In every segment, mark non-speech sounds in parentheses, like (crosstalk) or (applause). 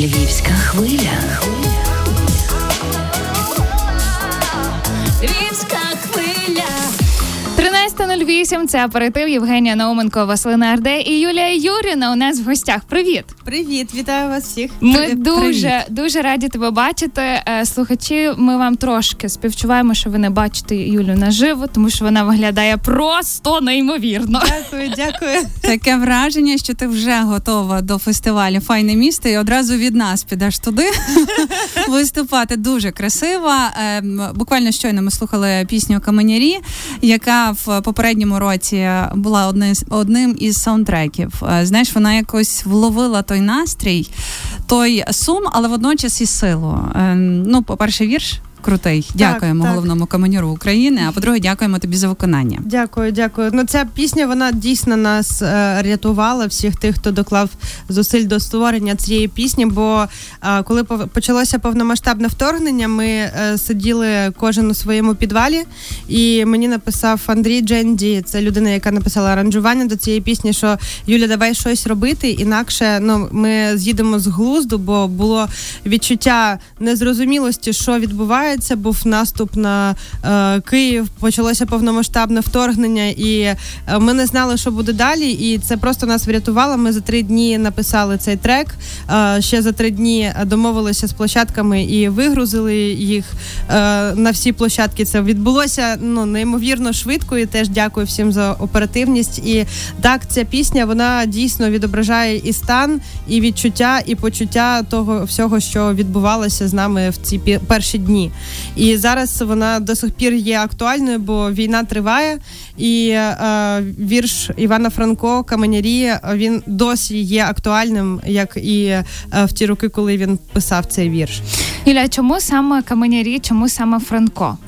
Львівська хвиля. 13.08 – це аперитив Євгенія Науменко, Василина Арде і Юлія Юріна у нас в гостях. Привіт! Привіт, вітаю вас всіх. Ми Привіт. дуже дуже раді тебе бачити. Е, Слухачі, ми вам трошки співчуваємо, що ви не бачите Юлю наживо, тому що вона виглядає просто неймовірно. Дякую, (laughs) дякую. Таке враження, що ти вже готова до фестивалю Файне місто і одразу від нас підеш туди (laughs) виступати. Дуже красива. Ем, Буквально щойно ми слухали пісню Каменярі, яка в попередньому році була одне одним із саундтреків. Е, Знаєш, вона якось вловила той настрій, той сум, але водночас і силу. Ем, Ну, по-перше, вірш. Крутий, дякуємо так. головному каменяру України. А по-друге, дякуємо тобі за виконання. Дякую, дякую. Ну ця пісня вона дійсно нас е, рятувала, всіх тих, хто доклав зусиль до створення цієї пісні. Бо е, коли почалося повномасштабне вторгнення, ми е, сиділи кожен у своєму підвалі, і мені написав Андрій Дженді, це людина, яка написала аранжування до цієї пісні. Що Юля, давай щось робити, інакше ну ми з'їдемо з глузду, бо було відчуття незрозумілості, що відбувається. Був наступ на е, Київ, почалося повномасштабне вторгнення, і е, ми не знали, що буде далі. І це просто нас врятувало. Ми за три дні написали цей трек. Е, ще за три дні домовилися з площадками і вигрузили їх е, на всі площадки. Це відбулося ну неймовірно швидко. І теж дякую всім за оперативність. І так, ця пісня вона дійсно відображає і стан, і відчуття, і почуття того всього, що відбувалося з нами в ці перші дні. І зараз вона до сих пір є актуальною, бо війна триває. І е, вірш Івана Франко Каменярі він досі є актуальним, як і е, в ті роки, коли він писав цей вірш. Юля, чому саме каменярі, чому саме Франко?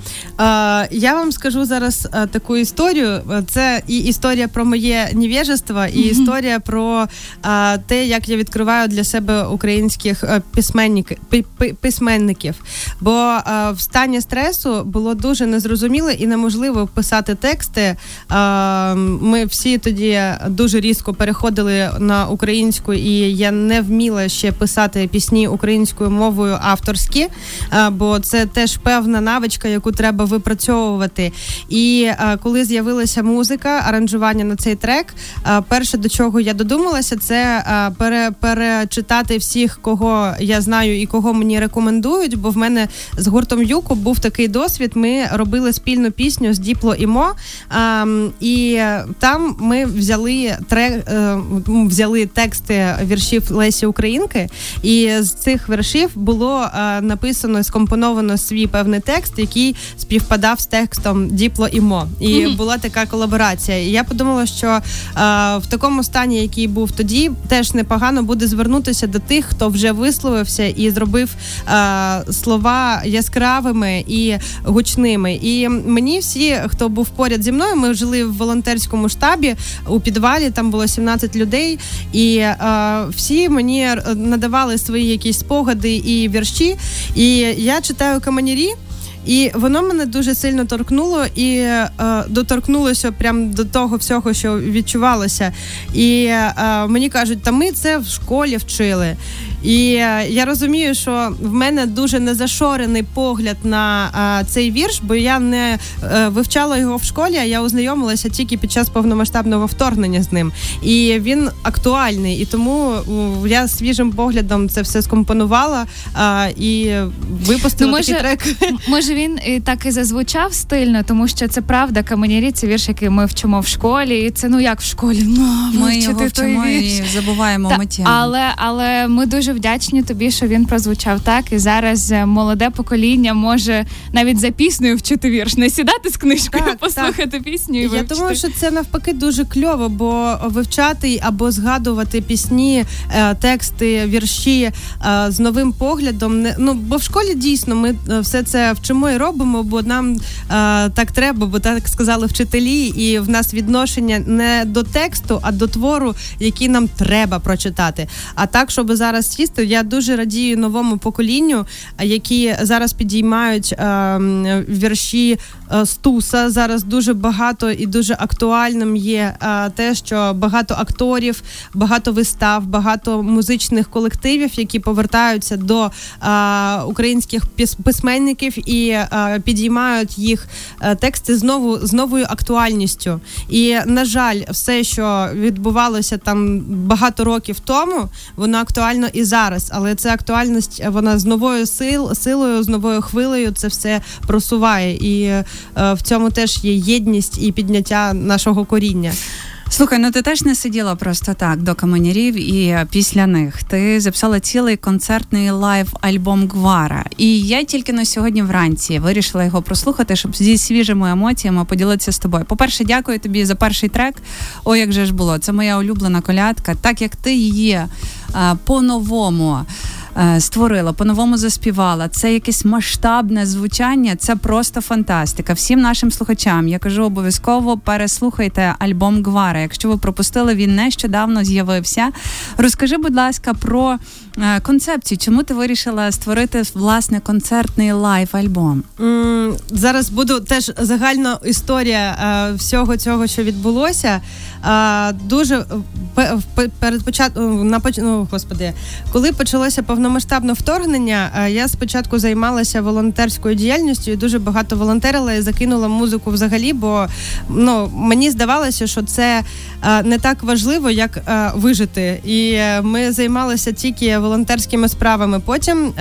Е, я вам скажу зараз е, таку історію. Це і історія про моє невежество, і історія про е, те, як я відкриваю для себе українських е, письменник, пи- пи- письменників. Бо е, в стані стресу було дуже незрозуміло і неможливо писати тексти. Ми всі тоді дуже різко переходили на українську, і я не вміла ще писати пісні українською мовою авторські, бо це теж певна навичка, яку треба випрацьовувати. І коли з'явилася музика, аранжування на цей трек, перше до чого я додумалася, це пере, перечитати всіх, кого я знаю і кого мені рекомендують. Бо в мене з гуртом Юко був такий досвід. Ми робили спільну пісню з Діпло і Мо. Ем, і там ми взяли трек, е, взяли тексти віршів Лесі Українки, і з цих віршів було е, написано скомпоновано свій певний текст, який співпадав з текстом Діпло і Мо. І була така колаборація. І я подумала, що е, в такому стані, який був тоді, теж непогано буде звернутися до тих, хто вже висловився і зробив слова яскравими і гучними. І мені всі, хто був поряд зі мною, ми жили в волонтерському штабі у підвалі. Там було 17 людей, і е, всі мені надавали свої якісь спогади і вірші. І я читаю каменярі. І воно мене дуже сильно торкнуло і е, доторкнулося прям до того всього, що відчувалося. І е, мені кажуть, та ми це в школі вчили. І е, я розумію, що в мене дуже незашорений погляд на е, цей вірш, бо я не е, вивчала його в школі, а я ознайомилася тільки під час повномасштабного вторгнення з ним. І він актуальний. І тому я свіжим поглядом це все скомпонувала і випустила Ну, може, такий трек. Може він і так і зазвучав стильно, тому що це правда, каменярі це вірш, який ми вчимо в школі, і це ну як в школі. Ну Ми його вчимо і забуваємо Та, миттєво. але, але ми дуже вдячні тобі, що він прозвучав так. І зараз е, молоде покоління може навіть за піснею вчити вірш, не сідати з книжкою, Так, послухати пісню. І Я вивчити. думаю, що це навпаки дуже кльово, бо вивчати або згадувати пісні, е, тексти, вірші е, з новим поглядом. Ну бо в школі дійсно ми все це вчимо і робимо, бо нам так треба, бо так сказали вчителі, і в нас відношення не до тексту, а до твору, який нам треба прочитати. А так, щоб зараз артисти. Я дуже радію новому поколінню, які зараз підіймають е, вірші е, Стуса. Зараз дуже багато і дуже актуальним є е, те, що багато акторів, багато вистав, багато музичних колективів, які повертаються до е, українських письменників і підіймають їх тексти знову з новою актуальністю. І на жаль, все, що відбувалося там багато років тому, воно актуально і. Але ця актуальність вона з новою сил, силою, з новою хвилею це все просуває. І е, в цьому теж є єдність і підняття нашого коріння. Слухай, ну ти теж не сиділа просто так до каменярів і після них. Ти записала цілий концертний лайв-альбом Гвара. І я тільки на сьогодні вранці вирішила його прослухати, щоб зі свіжими емоціями поділитися з тобою. По-перше, дякую тобі за перший трек. О, як же ж було! Це моя улюблена колядка, так як ти її по-новому. Е, створила, по-новому заспівала. Це якесь масштабне звучання, це просто фантастика. Всім нашим слухачам я кажу обов'язково переслухайте альбом Гвара. Якщо ви пропустили, він нещодавно з'явився. Розкажи, будь ласка, про е, концепцію. Чому ти вирішила створити власне концертний лайв-альбом? Зараз буду теж загальна історія е, всього цього, що відбулося. Дуже перед початком на ну, господи, коли почалося повномасштабне вторгнення, я спочатку займалася волонтерською діяльністю і дуже багато волонтерила і закинула музику взагалі, бо ну мені здавалося, що це не так важливо, як вижити. І ми займалися тільки волонтерськими справами. Потім,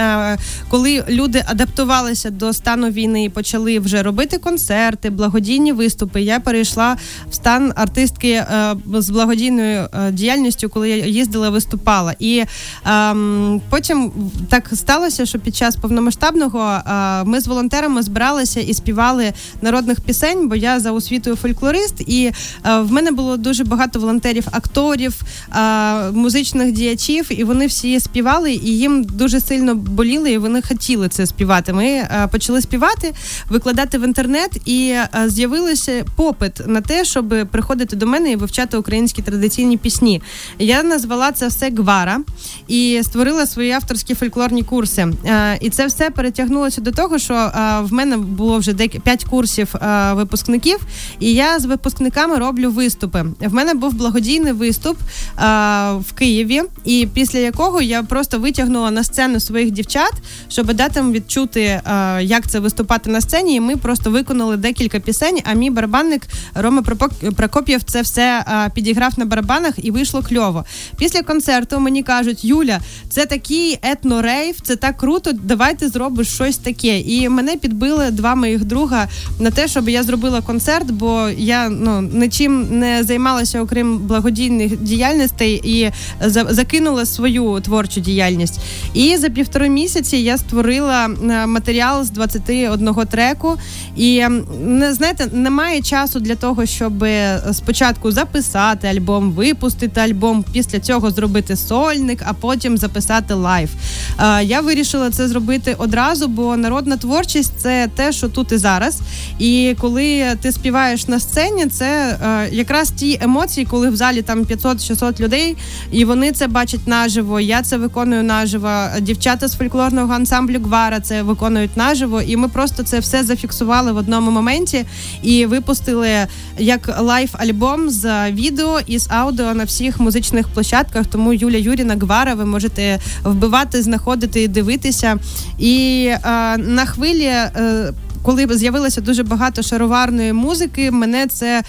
коли люди адаптувалися до стану війни і почали вже робити концерти, благодійні виступи, я перейшла в стан артистки з благодійною діяльністю, коли я їздила, виступала. І ем, потім так сталося, що під час повномасштабного е, ми з волонтерами збиралися і співали народних пісень, бо я за освітою фольклорист, і е, в мене було дуже багато волонтерів, акторів, е, музичних діячів, і вони всі співали, і їм дуже сильно боліли, і вони хотіли це співати. Ми е, почали співати, викладати в інтернет, і е, з'явився попит на те, щоб приходити до мене і вивчати українські традиційні пісні. Я назвала це все Гвара і створила свої авторські фольклорні курси. Е, і це все перетягнулося до того, що е, в мене було вже 5 курсів е, випускників, і я з випускниками роблю виступи. В мене був благодійний виступ в Києві, і після якого я просто витягнула на сцену своїх дівчат, щоб дати їм відчути, як це виступати на сцені. І ми просто виконали декілька пісень. А мій барабанник Рома Прокоп'єв це все підіграв на барабанах і вийшло кльово. Після концерту мені кажуть, Юля, це такий етнорейв, це так круто. Давай ти зробиш щось таке. І мене підбили два моїх друга на те, щоб я зробила концерт, бо я ну нічим не займалася, окрім благодійних діяльностей, і закинула свою творчу діяльність. І за півтори місяці я створила е, матеріал з 21 треку. І не знаєте, немає часу для того, щоб спочатку записати альбом, випустити альбом, після цього зробити сольник, а потім записати лайв. Е, я вирішила це зробити одразу, бо народна творчість це те, що тут і зараз. І коли ти співаєш на сцені, це е, якраз ті емоції, коли в залі там 500-600 людей, і вони це бачать наживо. Я це виконую наживо. Дівчата з фольклорного ансамблю Гвара це виконують наживо, і ми просто це все зафіксували в одному моменті і випустили як лайв-альбом з відео і з аудіо на всіх музичних площадках. Тому Юля Юріна Гвара, ви можете вбивати, знаходити дивитися. І е, на хвилі. Е, коли з'явилося дуже багато шароварної музики, мене це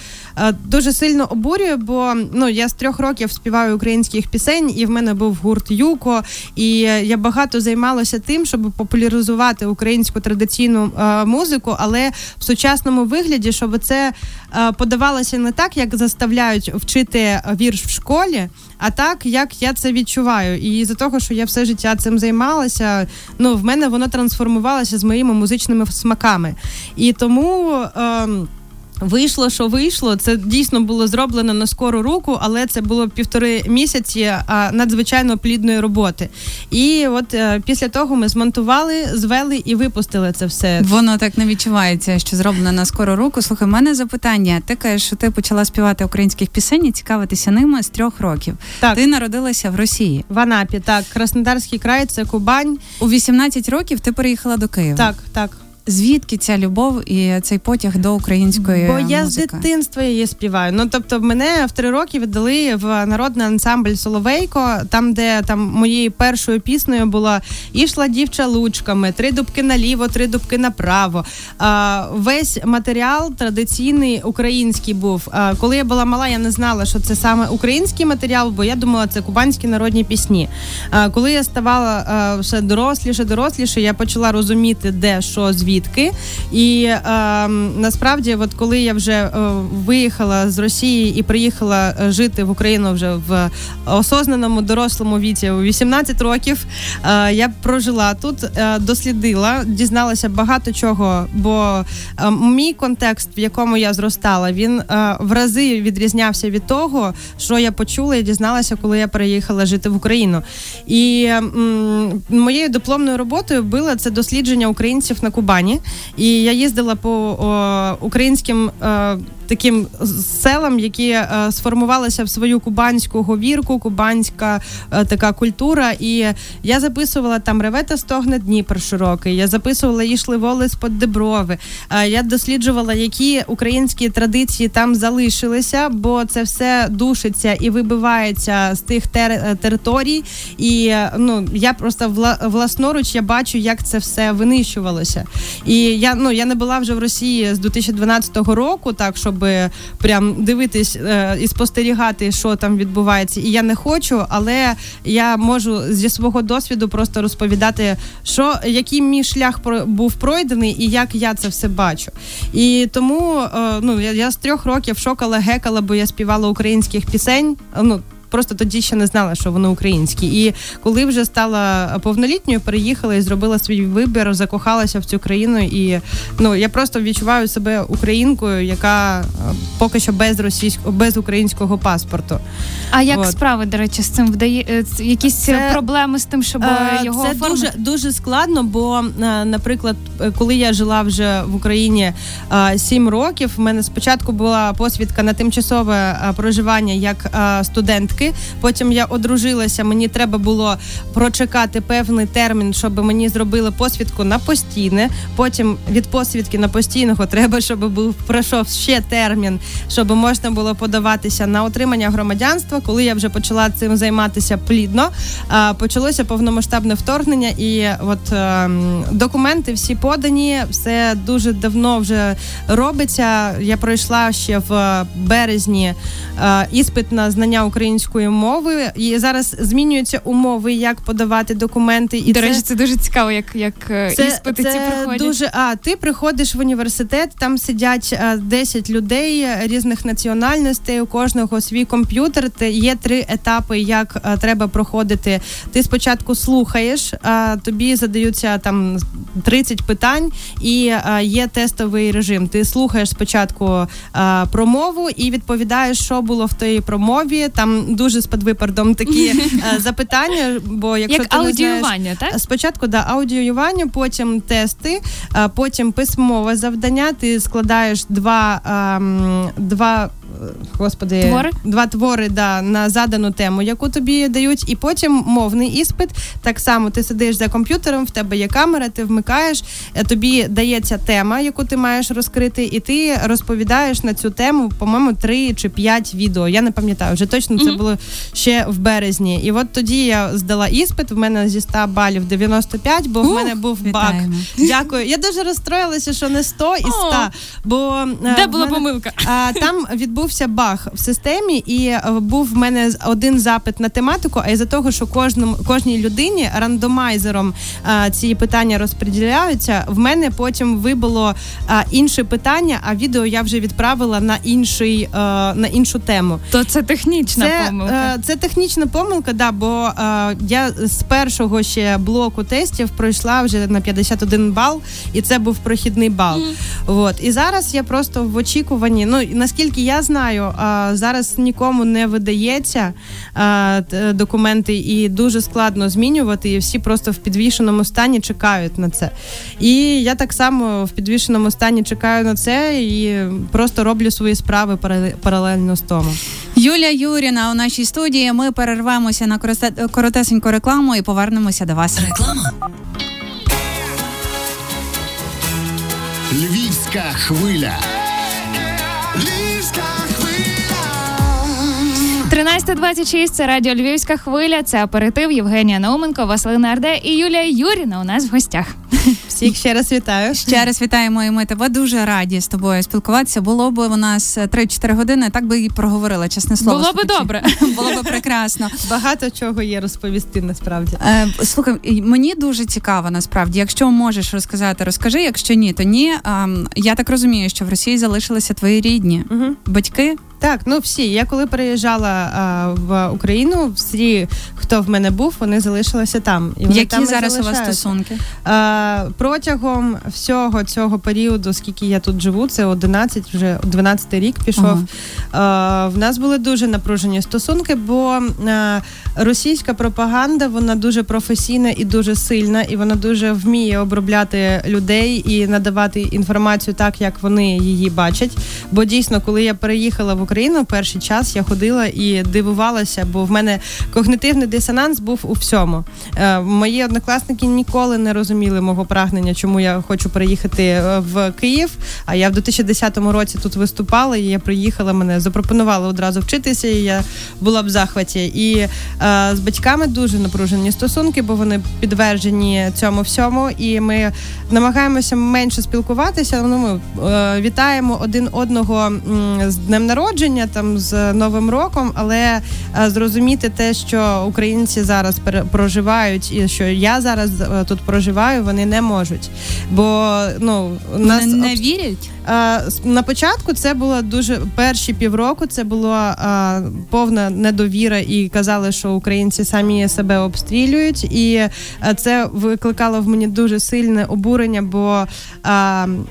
дуже сильно обурює, бо ну я з трьох років співаю українських пісень, і в мене був гурт Юко, і я багато займалася тим, щоб популяризувати українську традиційну е, музику, але в сучасному вигляді, щоб це е, подавалося не так, як заставляють вчити вірш в школі, а так, як я це відчуваю. І за того, що я все життя цим займалася, ну в мене воно трансформувалося з моїми музичними смаками. І тому. Е, Вийшло, що вийшло. Це дійсно було зроблено на скору руку, але це було півтори місяці а, надзвичайно плідної роботи. І от е, після того ми змонтували, звели і випустили це все. Воно так не відчувається, що зроблено на скору руку. Слухай, в мене запитання. Ти кажеш, що ти почала співати українських пісень і цікавитися ними з трьох років. Так. Ти народилася в Росії. В Анапі, так, Краснодарський край, це Кубань. У 18 років ти переїхала до Києва. Так, так. Звідки ця любов і цей потяг до української Бо я з дитинства її співаю. Ну тобто, мене в три роки віддали в народний ансамбль Соловейко, там, де там моєю першою піснею була ішла дівча лучками, три дубки наліво, три дубки направо. А, весь матеріал традиційний український був. А, коли я була мала, я не знала, що це саме український матеріал, бо я думала, це кубанські народні пісні. А, коли я ставала а, все доросліше, доросліше, я почала розуміти, де що звідки. І е, насправді, от коли я вже е, виїхала з Росії і приїхала е, жити в Україну вже в осознаному дорослому віці у 18 років, е, я прожила тут, е, дослідила, дізналася багато чого. Бо е, мій контекст, в якому я зростала, він в рази відрізнявся від того, що я почула і дізналася, коли я переїхала жити в Україну. І м, моєю дипломною роботою було це дослідження українців на Кубані. І я їздила по о, українським е, таким селам, які е, сформувалися в свою кубанську говірку, кубанська е, така культура. І я записувала там ревета стогне Дніпр широкий. Я записувала ішли воли з под Деброви. Е, я досліджувала, які українські традиції там залишилися, бо це все душиться і вибивається з тих тер- територій. І ну я просто вла- власноруч я бачу, як це все винищувалося. І я ну я не була вже в Росії з 2012 року, так щоб прям дивитись е, і спостерігати, що там відбувається. І я не хочу, але я можу зі свого досвіду просто розповідати, що який мій шлях був пройдений і як я це все бачу. І тому е, ну я, я з трьох років шокала, гекала, бо я співала українських пісень. Ну просто тоді ще не знала, що вони українські. І коли вже стала повнолітньою, переїхала і зробила свій вибір, закохалася в цю країну. І ну я просто відчуваю себе українкою, яка е, поки що без російського, без українського паспорту. А як От. справи, до речі, з цим вдає е, якісь Це- проблеми з тим, щоб Е, його це оформити? дуже дуже складно, бо, е, наприклад, е, коли я жила вже в Україні е, сім років, в мене спочатку була посвідка на тимчасове е, проживання як е, студентки. Потім я одружилася. Мені треба було прочекати певний термін, щоб мені зробили посвідку на постійне. Потім від посвідки на постійного треба, щоб був пройшов ще термін, щоб можна було подаватися на отримання громадянства. Коли я вже почала цим займатися плідно, почалося повномасштабне вторгнення, і от ем, документи всі подані, все дуже давно вже робиться. Я пройшла ще в березні е, іспит на знання української мови, і зараз змінюються умови, як подавати документи. І До це- речі, це дуже цікаво, як, як е, це, іспити це ці проходять. дуже. А ти приходиш в університет, там сидять а, 10 людей різних національностей. У кожного свій комп'ютер. Те є три етапи, як треба проходити. Ти спочатку слухаєш, а тобі задаються там 30 питань, і є тестовий режим. Ти слухаєш спочатку промову і відповідаєш, що було в тій промові. Там дуже з підвипардом такі (laughs) запитання. Бо якщо як ти не знаєш, аудіювання, так? Спочатку да, аудіювання, потім тести, потім письмове завдання. Ти складаєш два, ем, два е, господи, Твори? два твори да, на задану тему, яку тобі дають, і потім мовний іспит. Так само ти сидиш за комп'ютером, в тебе є камера, ти вмикаєш, е, тобі дається тема, яку ти маєш розкрити, і ти розповідаєш на цю тему, по-моєму, три чи п'ять відео. Я не пам'ятаю, вже точно це було ще в березні. І от тоді я здала іспит. В мене зі 100 балів 95, бо в мене був бак. вітаємо. Дякую. Я дуже розстроїлася, що не 100 і 100, бо е, Де була мене- помилка? а, там відбувся відбувся баг в системі, і е, був в мене один запит на тематику. А із за того, що кожному кожній людині рандомайзером а, ці питання розподіляються, в мене потім вибуло а, інше питання, а відео я вже відправила на інший а, на іншу тему. То це технічна Це, помилка. е, це технічна помилка, да, бо е, я з першого ще блоку тестів пройшла вже на 51 бал, і це був прохідний бал. От. І зараз я просто в очікуванні. Ну наскільки я знаю, е, зараз нікому не видається документи, і дуже складно змінювати. І всі просто в підвішеному стані чекають на це. І я так само в підвішеному стані чекаю на це і просто роблю свої справи паралельно з тому. Юлія Юріна у нашій студії. Ми перервемося на коротесеньку рекламу і повернемося до вас. Реклама. Львівська хвиля. Львівська хвиля. 13.26 – це радіо Львівська хвиля. Це аперитив Євгенія Науменко, Василина Арде і Юлія Юріна у нас в гостях. Всіх ще раз вітаю. Ще раз вітаємо і ми тебе дуже раді з тобою спілкуватися. Було б у нас 3-4 години, так би і проговорила, чесне слово. Було би добре. (laughs) Було би прекрасно. Багато чого є розповісти насправді. Е, слухай, мені дуже цікаво насправді. Якщо можеш розказати, розкажи. Якщо ні, то ні. Ем, я так розумію, що в Росії залишилися твої рідні батьки. Так, ну всі. Я коли переїжджала а, в Україну, всі, хто в мене був, вони залишилися там. І вони Які там і зараз у вас залишаються. стосунки? А, протягом всього цього періоду, скільки я тут живу, це 11, вже 12 рік пішов. Ага. А, в нас були дуже напружені стосунки, бо а, російська пропаганда вона дуже професійна і дуже сильна, і вона дуже вміє обробляти людей і надавати інформацію так, як вони її бачать. Бо дійсно, коли я переїхала в Україну, перший час я ходила і дивувалася, бо в мене когнитивний дисонанс був у всьому. Е, мої однокласники ніколи не розуміли мого прагнення, чому я хочу приїхати е, в Київ. А я в 2010 році тут виступала, і я приїхала, мене запропонували одразу вчитися, і я була в захваті. І е, з батьками дуже напружені стосунки, бо вони підтверджені цьому всьому. І ми намагаємося менше спілкуватися. Ну, ми вітаємо один одного з днем народження, там з Новим роком, але е, зрозуміти те, що українці зараз проживають, і що я зараз е, тут проживаю, вони не можуть. Бо ну нас Вони не вірять? Е, На початку це було дуже перші півроку. Це була повна недовіра, і казали, що українці самі себе обстрілюють, і це викликало в мені дуже сильне обурення, бо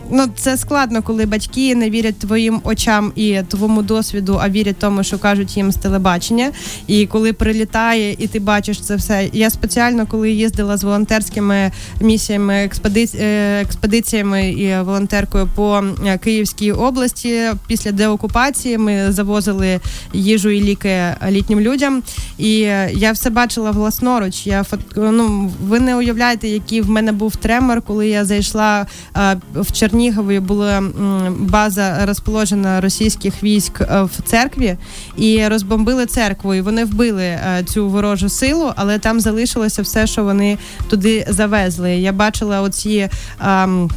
ну це складно, коли батьки не вірять твоїм очам і твоєму досвіду, а вірять тому, що кажуть їм з телебачення. І коли прилітає, і ти бачиш це все. Я спеціально, коли їздила з волонтерськими місіями, експедиці- е, експедиціями і волонтеркою по е, Київській області після деокупації ми завозили їжу і ліки літнім людям. І е, я все бачила власноруч. Я фот... ну, ви не уявляєте, який в мене був тремор, коли я зайшла в Чернігові. Була база розположена російських військ в церкві і розбомбили церкву. І вони вбили е, цю ворожу силу, але там залишилося все, що вони туди завезли. Я бачила оці. ем,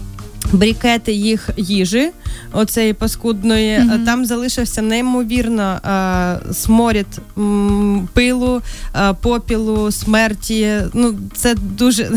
Брікети їх їжі, оцеї паскудної, Мгм. там залишився неймовірно е, сморід м, пилу, е, попілу, смерті. Ну, це дуже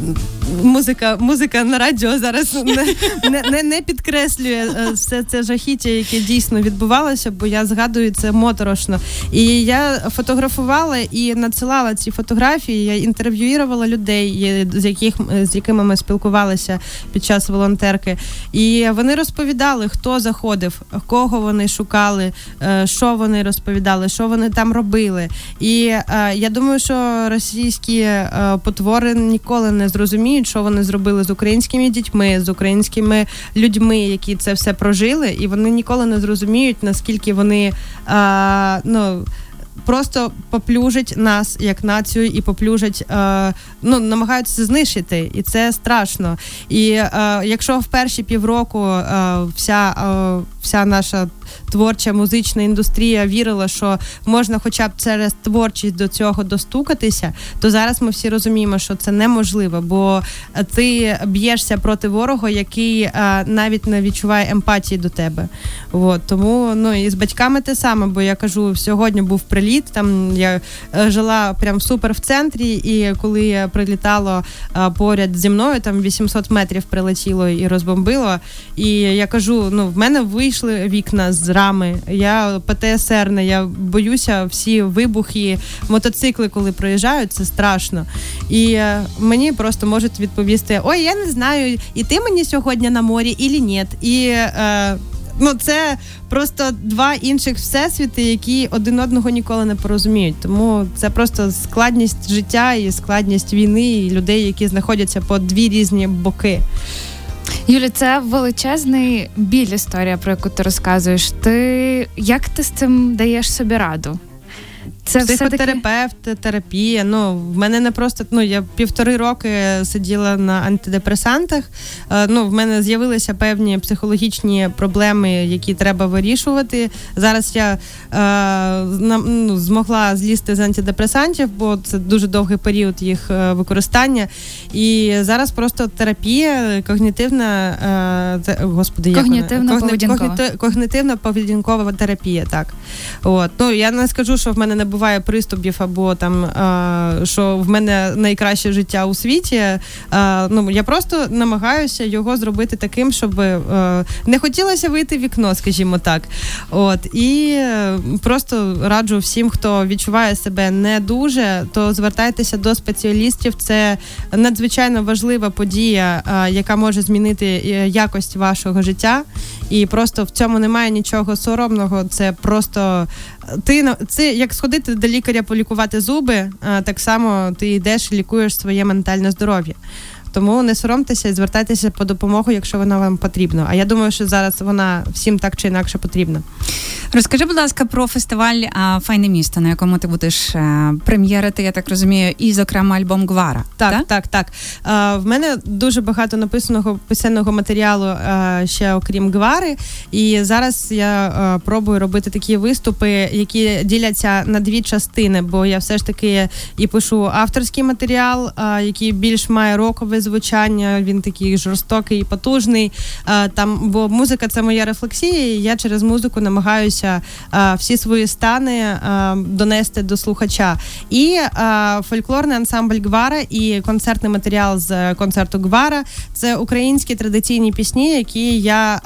(laughs) музика, музика на радіо зараз не, не, не, не підкреслює е, все це жахіття, яке дійсно відбувалося, бо я згадую це моторошно. І я фотографувала і надсилала ці фотографії. Я інтерв'юювала людей, з яких з якими ми спілкувалися під час волонтерки. І вони розповідали, хто заходив, кого вони шукали, е, що вони розповідали, що вони там робили. І е, я думаю, що російські е, потвори ніколи не зрозуміють, що вони зробили з українськими дітьми, з українськими людьми, які це все прожили, і вони ніколи не зрозуміють, наскільки вони ну. Просто поплюжать нас як націю і поплюжать, е, ну намагаються знищити, і це страшно. І е, якщо в перші півроку е, вся, е, вся наша творча музична індустрія вірила, що можна, хоча б через творчість до цього достукатися, то зараз ми всі розуміємо, що це неможливо, бо ти б'єшся проти ворога, який а, навіть не відчуває емпатії до тебе. От, тому ну і з батьками те саме, бо я кажу, сьогодні був приліт. Там я е, жила прям супер в центрі, і коли прилітало а, поряд зі мною, там 800 метрів прилетіло і розбомбило. І я кажу: ну в мене вийшли вікна з рами. Я ПТСРна, я боюся всі вибухи, мотоцикли, коли проїжджають, це страшно. І е, мені просто можуть відповісти: Ой, я не знаю, і ти мені сьогодні на морі, і ні. І е, ну це просто два інших всесвіти, які один одного ніколи не порозуміють. Тому це просто складність життя і складність війни, і людей, які знаходяться по дві різні боки. Юлі, це величезний біль історія, про яку ти розказуєш. Ти як ти з цим даєш собі раду? Це психотерапевт, терапія. Ну в мене не просто ну я півтори роки сиділа на антидепресантах. Е, ну в мене з'явилися певні психологічні проблеми, які треба вирішувати. Зараз я е, ну, змогла злізти з антидепресантів, бо це дуже довгий період їх е, використання. І зараз просто терапія, когнітивна господи, когнітивна поведінкова. когнітивна поведінкова терапія. Так от ну я не скажу, що в мене не буває приступів, або там що в мене найкраще життя у світі. Ну я просто намагаюся його зробити таким, щоб не хотілося вийти в вікно, скажімо так. От і е, просто раджу всім, хто відчуває себе не дуже, то звертайтеся до спеціалістів. Це надзвичайно важлива подія, яка може змінити е, якість вашого життя. І просто в цьому немає нічого соромного. Це просто ти це як сходити до лікаря полікувати зуби, так само ти йдеш і лікуєш своє ментальне здоров'я. Тому не соромтеся і звертайтеся по допомогу, якщо вона вам потрібна. А я думаю, що зараз вона всім так чи інакше потрібна. Розкажи, будь ласка, про фестиваль Файне місто, на якому ти будеш е, прем'єрити, я так розумію, і, зокрема, альбом Гвара. Так, так, так. так. А, в мене дуже багато написаного писаного матеріалу а, ще окрім Гвари. І зараз я а, пробую робити такі виступи, які діляться на дві частини, бо я все ж таки і пишу авторський матеріал, який більш має рокове звучання. Він такий жорстокий і потужний. Там, бо музика це моя рефлексія. і Я через музику намагаюся намагаюся всі свої стани донести до слухача. І фольклорний ансамбль Гвара і концертний матеріал з концерту Гвара це українські традиційні пісні, які я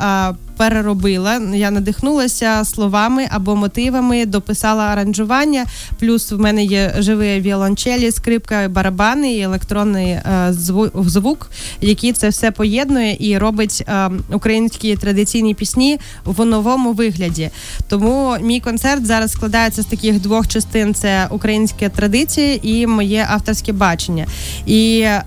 переробила. Я надихнулася словами або мотивами, дописала аранжування. Плюс в мене є живі віолончелі, скрипка, барабани і електронний е, звук, який це все поєднує і робить е, українські традиційні пісні в новому вигляді. Тому мій концерт зараз складається з таких двох частин: це українська традиція і моє авторське бачення. І е,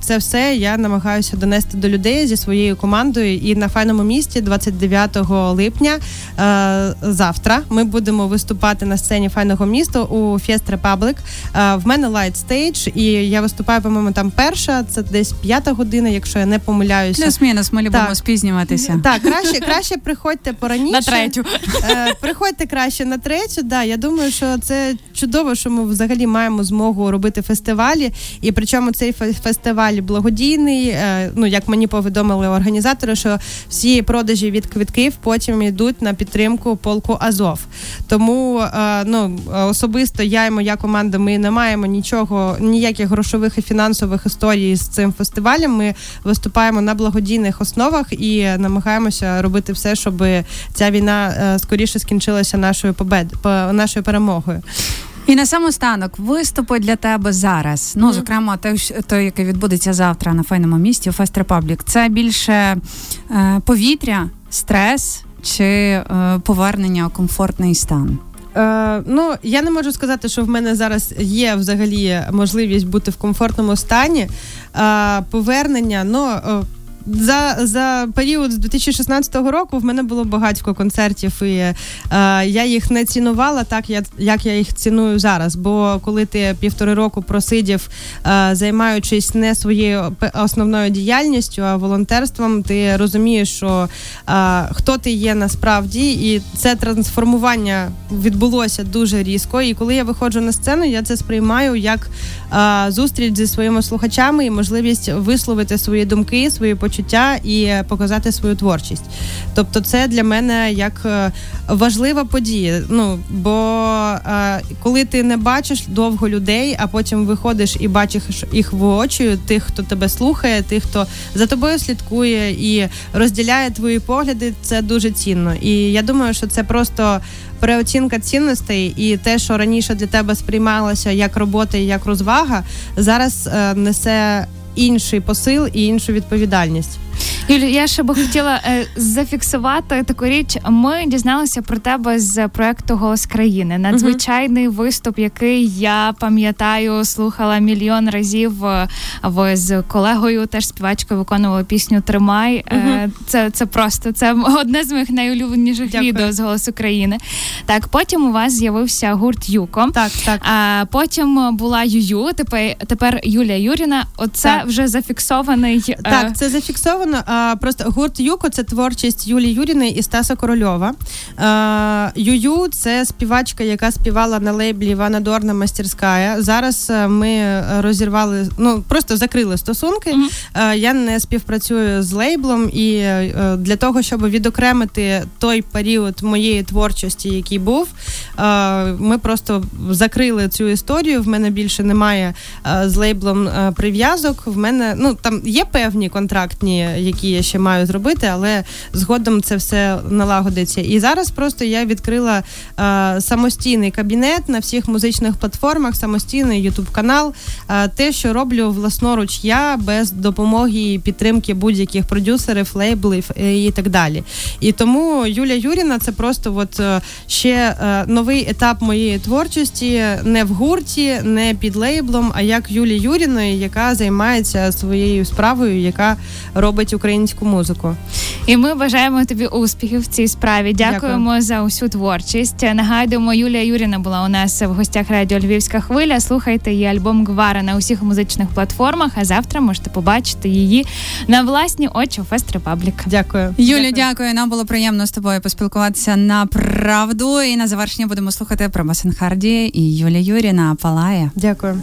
це все я намагаюся донести до людей зі своєю командою і на файному місці. 29 липня. Е, завтра ми будемо виступати на сцені файного міста у FEST Republic. В мене light stage, і я виступаю, по-моєму, там перша. Це десь п'ята година, якщо я не помиляюся. Плюс-мінус, ми любимо так. спізнюватися. Так, краще краще приходьте пораніше. На третю. Е, приходьте краще на третю. Да, Я думаю, що це чудово, що ми взагалі маємо змогу робити фестивалі. І причому цей фестиваль благодійний. Е, ну як мені повідомили організатори, що всі продажі продажі від квитків потім йдуть на підтримку полку Азов. Тому е, ну особисто я і моя команда ми не маємо нічого, ніяких грошових і фінансових історій з цим фестивалем. Ми виступаємо на благодійних основах і намагаємося робити все, щоб ця війна е, скоріше скінчилася нашою побед, нашою перемогою. І на сам останок виступи для тебе зараз. Ну, зокрема, той, той, який відбудеться завтра на файному місті у FEST Republic. Це більше е, повітря, стрес чи е, повернення у комфортний стан. Е, Ну, я не можу сказати, що в мене зараз є взагалі можливість бути в комфортному стані. Е, Повернення, ну. За, за період з 2016 року в мене було багатько концертів, і е, я їх не цінувала так, як, як я їх ціную зараз. Бо коли ти півтори року просидів, е, займаючись не своєю основною діяльністю, а волонтерством, ти розумієш, що е, хто ти є насправді, і це трансформування відбулося дуже різко. І коли я виходжу на сцену, я це сприймаю як е, зустріч зі своїми слухачами і можливість висловити свої думки, свої почуття і показати свою творчість. Тобто, це для мене як е, важлива подія. Ну бо е, коли ти не бачиш довго людей, а потім виходиш і бачиш їх воочию, тих, хто тебе слухає, тих, хто за тобою слідкує і розділяє твої погляди, це дуже цінно. І я думаю, що це просто переоцінка цінностей, і те, що раніше для тебе сприймалося як робота і як розвага, зараз е, несе інший посил і іншу відповідальність. Юлі, я ще би хотіла е, зафіксувати таку річ. Ми дізналися про тебе з проекту Голос країни. Надзвичайний виступ, який я пам'ятаю, слухала мільйон разів. е, Ви з колегою, теж співачкою, виконували пісню Тримай. Е, Це, це просто це одне з моїх найулюбленіших Дякую. відео з голосу країни. Так, потім у вас з'явився гурт Юко. Так, так. А потім була Юю. Тепер тепер Юлія Юріна. Оце Так. вже зафіксований. Так, це зафіксовано. Просто гурт Юко це творчість Юлії Юріної і Стаса Корольова. Юю це співачка, яка співала на лейблі Івана Дорна Мастерська. Зараз е, ми розірвали, ну просто закрили стосунки. Е, Я не співпрацюю з лейблом, і е, для того, щоб відокремити той період моєї творчості, який був, е, ми просто закрили цю історію. В мене більше немає з лейблом прив'язок. В мене ну там є певні контрактні, які я ще маю зробити, але згодом це все налагодиться. І зараз просто я відкрила е, самостійний кабінет на всіх музичних платформах, самостійний ютуб канал. Е, те, що роблю власноруч я без допомоги і підтримки будь-яких продюсерів, лейблів е, і так далі. І тому Юля Юріна це просто от е, ще е, новий етап моєї творчості не в гурті, не під лейблом, а як Юлі Юріної, яка займається своєю справою, яка робить українську музику. І ми бажаємо тобі успіхів в цій справі. Дякуємо за усю творчість. Нагадуємо, Юлія Юріна була у нас в гостях радіо Львівська хвиля. Слухайте її альбом Гвара на усіх музичних платформах. А завтра можете побачити її на власні очі у FEST Republic. Дякую. Юля, дякую. Нам було приємно з тобою поспілкуватися направду. І на завершення будемо слухати про Масенхарді і Юля Юріна Палає. Дякую.